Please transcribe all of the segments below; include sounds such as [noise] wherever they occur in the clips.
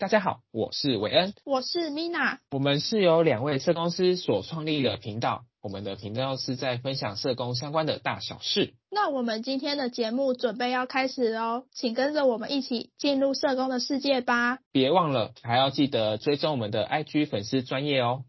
大家好，我是韦恩，我是 Mina，我们是由两位社工师所创立的频道。我们的频道是在分享社工相关的大小事。那我们今天的节目准备要开始喽，请跟着我们一起进入社工的世界吧。别忘了还要记得追踪我们的 IG 粉丝专业哦。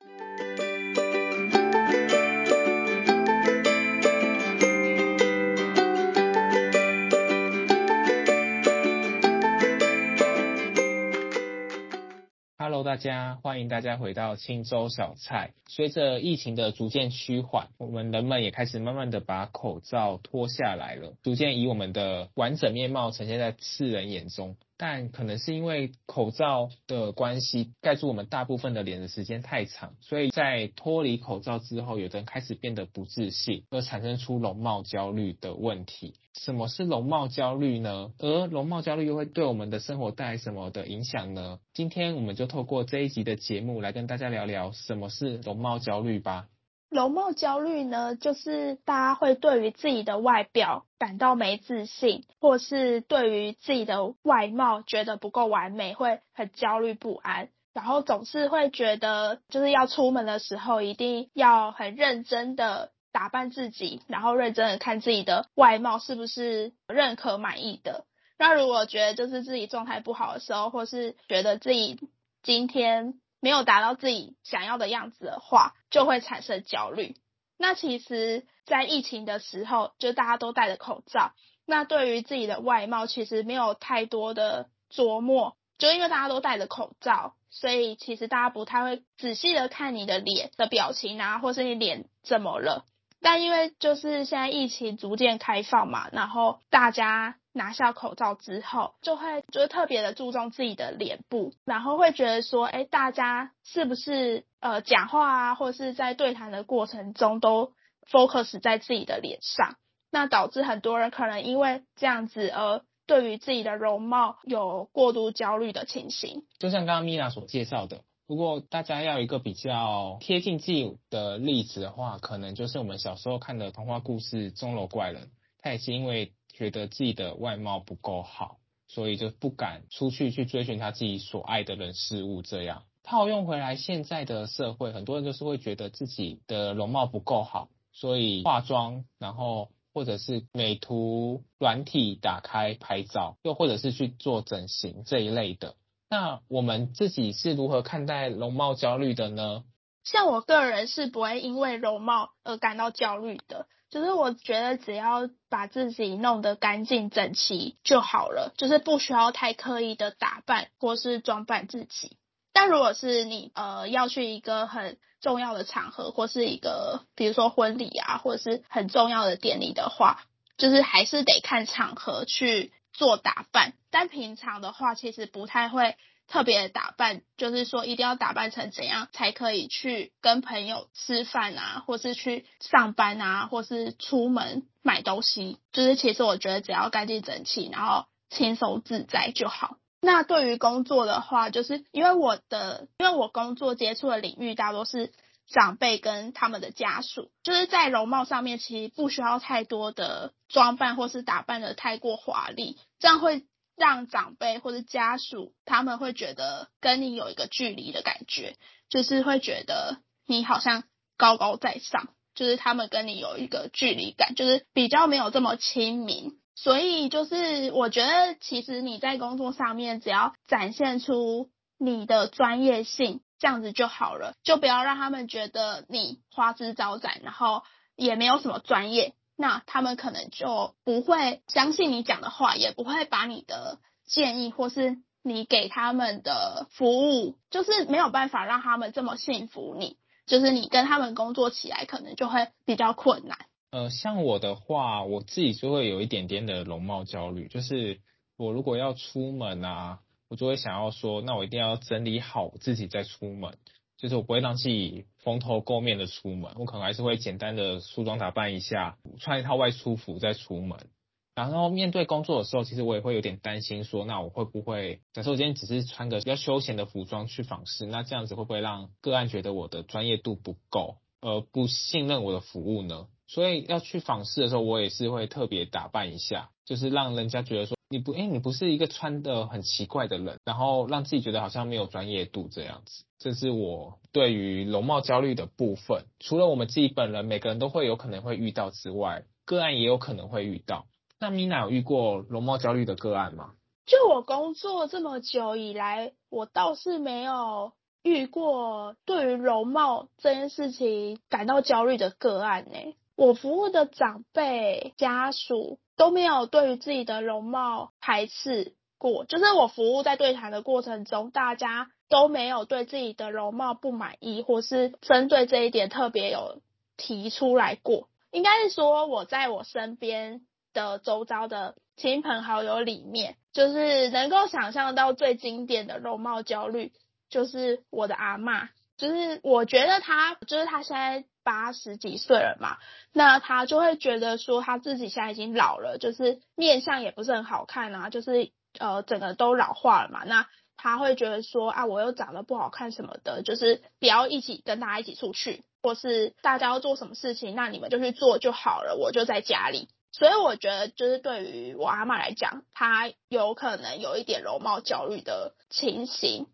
大家欢迎大家回到青州小菜。随着疫情的逐渐趋缓，我们人们也开始慢慢的把口罩脱下来了，逐渐以我们的完整面貌呈现在世人眼中。但可能是因为口罩的关系，盖住我们大部分的脸的时间太长，所以在脱离口罩之后，有的人开始变得不自信，而产生出容貌焦虑的问题。什么是容貌焦虑呢？而容貌焦虑又会对我们的生活带来什么的影响呢？今天我们就透过这一集的节目来跟大家聊聊什么是容貌焦虑吧。容貌焦虑呢，就是大家会对于自己的外表感到没自信，或是对于自己的外貌觉得不够完美，会很焦虑不安，然后总是会觉得就是要出门的时候一定要很认真的打扮自己，然后认真的看自己的外貌是不是认可满意的。那如果觉得就是自己状态不好的时候，或是觉得自己今天没有达到自己想要的样子的话，就会产生焦虑。那其实，在疫情的时候，就大家都戴着口罩，那对于自己的外貌其实没有太多的琢磨，就因为大家都戴着口罩，所以其实大家不太会仔细的看你的脸的表情啊，或是你脸怎么了。但因为就是现在疫情逐渐开放嘛，然后大家拿下口罩之后，就会就是特别的注重自己的脸部，然后会觉得说，哎，大家是不是呃讲话啊，或是在对谈的过程中都 focus 在自己的脸上，那导致很多人可能因为这样子而对于自己的容貌有过度焦虑的情形。就像刚刚米娜所介绍的。如果大家要一个比较贴近自己的例子的话，可能就是我们小时候看的童话故事《钟楼怪人》，他也是因为觉得自己的外貌不够好，所以就不敢出去去追寻他自己所爱的人事物。这样套用回来，现在的社会，很多人就是会觉得自己的容貌不够好，所以化妆，然后或者是美图软体打开拍照，又或者是去做整形这一类的。那我们自己是如何看待容貌焦虑的呢？像我个人是不会因为容貌而感到焦虑的，就是我觉得只要把自己弄得干净整齐就好了，就是不需要太刻意的打扮或是装扮自己。但如果是你呃要去一个很重要的场合，或是一个比如说婚礼啊，或者是很重要的典礼的话，就是还是得看场合去做打扮，但平常的话，其实不太会特别打扮，就是说一定要打扮成怎样才可以去跟朋友吃饭啊，或是去上班啊，或是出门买东西，就是其实我觉得只要干净整齐，然后轻松自在就好。那对于工作的话，就是因为我的，因为我工作接触的领域大多是。长辈跟他们的家属，就是在容貌上面其实不需要太多的装扮或是打扮的太过华丽，这样会让长辈或者家属他们会觉得跟你有一个距离的感觉，就是会觉得你好像高高在上，就是他们跟你有一个距离感，就是比较没有这么亲民。所以就是我觉得其实你在工作上面只要展现出你的专业性。这样子就好了，就不要让他们觉得你花枝招展，然后也没有什么专业，那他们可能就不会相信你讲的话，也不会把你的建议或是你给他们的服务，就是没有办法让他们这么信服你，就是你跟他们工作起来可能就会比较困难。呃，像我的话，我自己就会有一点点的容貌焦虑，就是我如果要出门啊。我就会想要说，那我一定要整理好自己再出门，就是我不会让自己蓬头垢面的出门，我可能还是会简单的梳妆打扮一下，穿一套外出服再出门。然后面对工作的时候，其实我也会有点担心说，那我会不会，假设我今天只是穿个比较休闲的服装去访视，那这样子会不会让个案觉得我的专业度不够，而不信任我的服务呢？所以要去访视的时候，我也是会特别打扮一下，就是让人家觉得说。你不，哎，你不是一个穿得很奇怪的人，然后让自己觉得好像没有专业度这样子。这是我对于容貌焦虑的部分。除了我们自己本人，每个人都会有可能会遇到之外，个案也有可能会遇到。那 Mina 有遇过容貌焦虑的个案吗？就我工作这么久以来，我倒是没有遇过对于容貌这件事情感到焦虑的个案呢。我服务的长辈家属都没有对于自己的容貌排斥过，就是我服务在对谈的过程中，大家都没有对自己的容貌不满意，或是针对这一点特别有提出来过。应该是说我在我身边的周遭的亲朋好友里面，就是能够想象到最经典的容貌焦虑，就是我的阿嬷。就是我觉得他，就是他现在八十几岁了嘛，那他就会觉得说他自己现在已经老了，就是面相也不是很好看啊，就是呃整个都老化了嘛，那他会觉得说啊，我又长得不好看什么的，就是不要一起跟大家一起出去，或是大家要做什么事情，那你们就去做就好了，我就在家里。所以我觉得，就是对于我阿嬷来讲，她有可能有一点容貌焦虑的情形，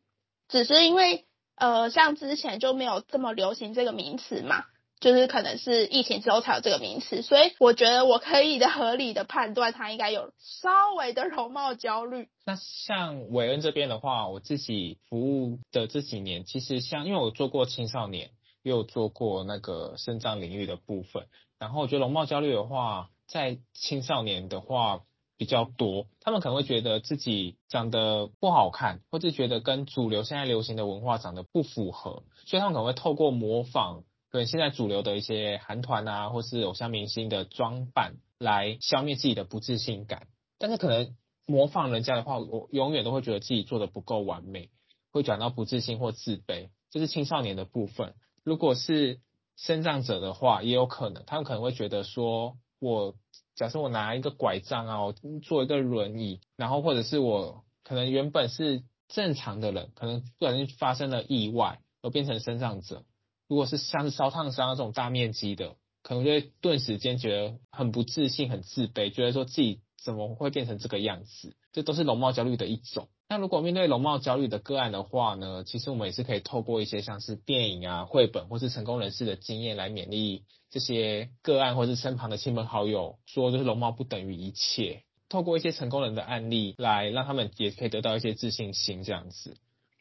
只是因为。呃，像之前就没有这么流行这个名词嘛，就是可能是疫情之后才有这个名词，所以我觉得我可以的 [laughs] 合理的判断，他应该有稍微的容貌焦虑。那像韦恩这边的话，我自己服务的这几年，其实像因为我做过青少年，也有做过那个肾脏领域的部分，然后我觉得容貌焦虑的话，在青少年的话。比较多，他们可能会觉得自己长得不好看，或者觉得跟主流现在流行的文化长得不符合，所以他们可能会透过模仿，可能现在主流的一些韩团啊，或是偶像明星的装扮来消灭自己的不自信感。但是可能模仿人家的话，我永远都会觉得自己做的不够完美，会转到不自信或自卑。这是青少年的部分。如果是生长者的话，也有可能，他们可能会觉得说我。假设我拿一个拐杖啊，我做一个轮椅，然后或者是我可能原本是正常的人，可能不小心发生了意外而变成身障者。如果是像是烧烫伤这种大面积的，可能就会顿时间觉得很不自信、很自卑，觉得说自己怎么会变成这个样子？这都是容貌焦虑的一种。那如果面对容貌焦虑的个案的话呢，其实我们也是可以透过一些像是电影啊、绘本或是成功人士的经验来勉励。这些个案或是身旁的亲朋好友说，就是容貌不等于一切。透过一些成功人的案例来让他们也可以得到一些自信心，这样子。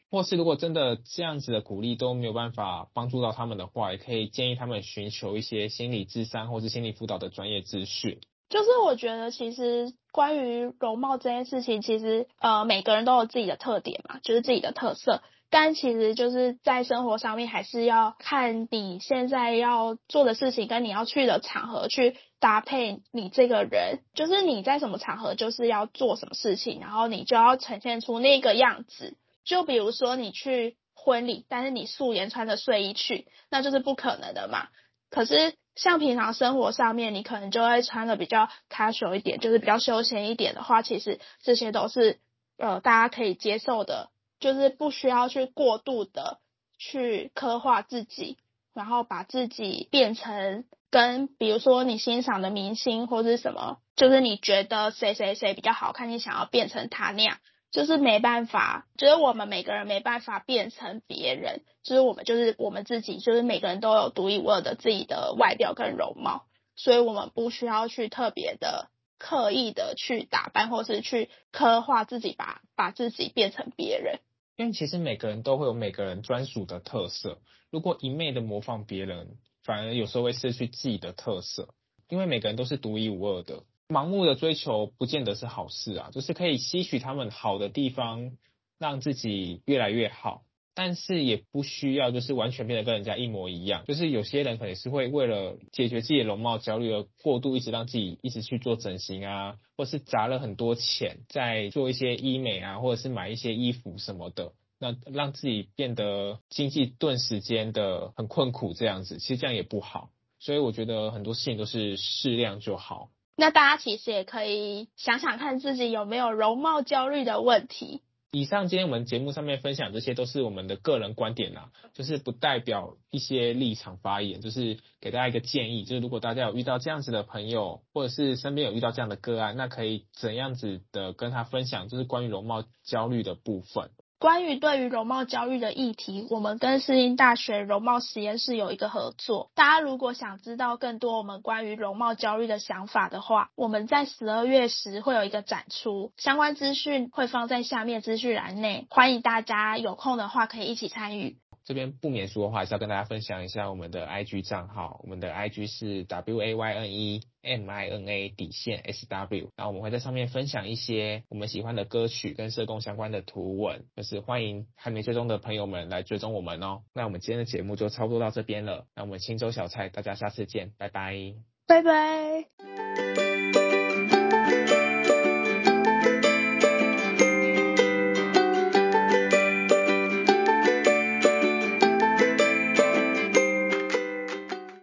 或是如果真的这样子的鼓励都没有办法帮助到他们的话，也可以建议他们寻求一些心理咨商或是心理辅导的专业资讯。就是我觉得其实关于容貌这件事情，其实呃每个人都有自己的特点嘛，就是自己的特色。但其实就是在生活上面，还是要看你现在要做的事情跟你要去的场合去搭配你这个人，就是你在什么场合就是要做什么事情，然后你就要呈现出那个样子。就比如说你去婚礼，但是你素颜穿着睡衣去，那就是不可能的嘛。可是像平常生活上面，你可能就会穿的比较 casual 一点，就是比较休闲一点的话，其实这些都是呃大家可以接受的。就是不需要去过度的去刻画自己，然后把自己变成跟比如说你欣赏的明星或是什么，就是你觉得谁谁谁比较好看，你想要变成他那样，就是没办法，就是我们每个人没办法变成别人，就是我们就是我们自己，就是每个人都有独一无二的自己的外表跟容貌，所以我们不需要去特别的。刻意的去打扮，或是去刻画自己把，把自己变成别人。因为其实每个人都会有每个人专属的特色，如果一昧的模仿别人，反而有时候会失去自己的特色。因为每个人都是独一无二的，盲目的追求不见得是好事啊，就是可以吸取他们好的地方，让自己越来越好。但是也不需要，就是完全变得跟人家一模一样。就是有些人可能是会为了解决自己的容貌焦虑而过度，一直让自己一直去做整形啊，或是砸了很多钱在做一些医美啊，或者是买一些衣服什么的，那让自己变得经济顿时间的很困苦这样子，其实这样也不好。所以我觉得很多事情都是适量就好。那大家其实也可以想想看自己有没有容貌焦虑的问题。以上今天我们节目上面分享这些都是我们的个人观点啦，就是不代表一些立场发言，就是给大家一个建议，就是如果大家有遇到这样子的朋友，或者是身边有遇到这样的个案，那可以怎样子的跟他分享，就是关于容貌焦虑的部分。关于对于容貌焦虑的议题，我们跟世新大学容貌实验室有一个合作。大家如果想知道更多我们关于容貌焦虑的想法的话，我们在十二月时会有一个展出，相关资讯会放在下面资讯栏内，欢迎大家有空的话可以一起参与。这边不免俗的话，还是要跟大家分享一下我们的 IG 账号，我们的 IG 是 W A Y N E M I N A 底线 S W，然后我们会在上面分享一些我们喜欢的歌曲跟社工相关的图文，就是欢迎还没追踪的朋友们来追踪我们哦。那我们今天的节目就差不多到这边了，那我们清粥小菜，大家下次见，拜拜，拜拜。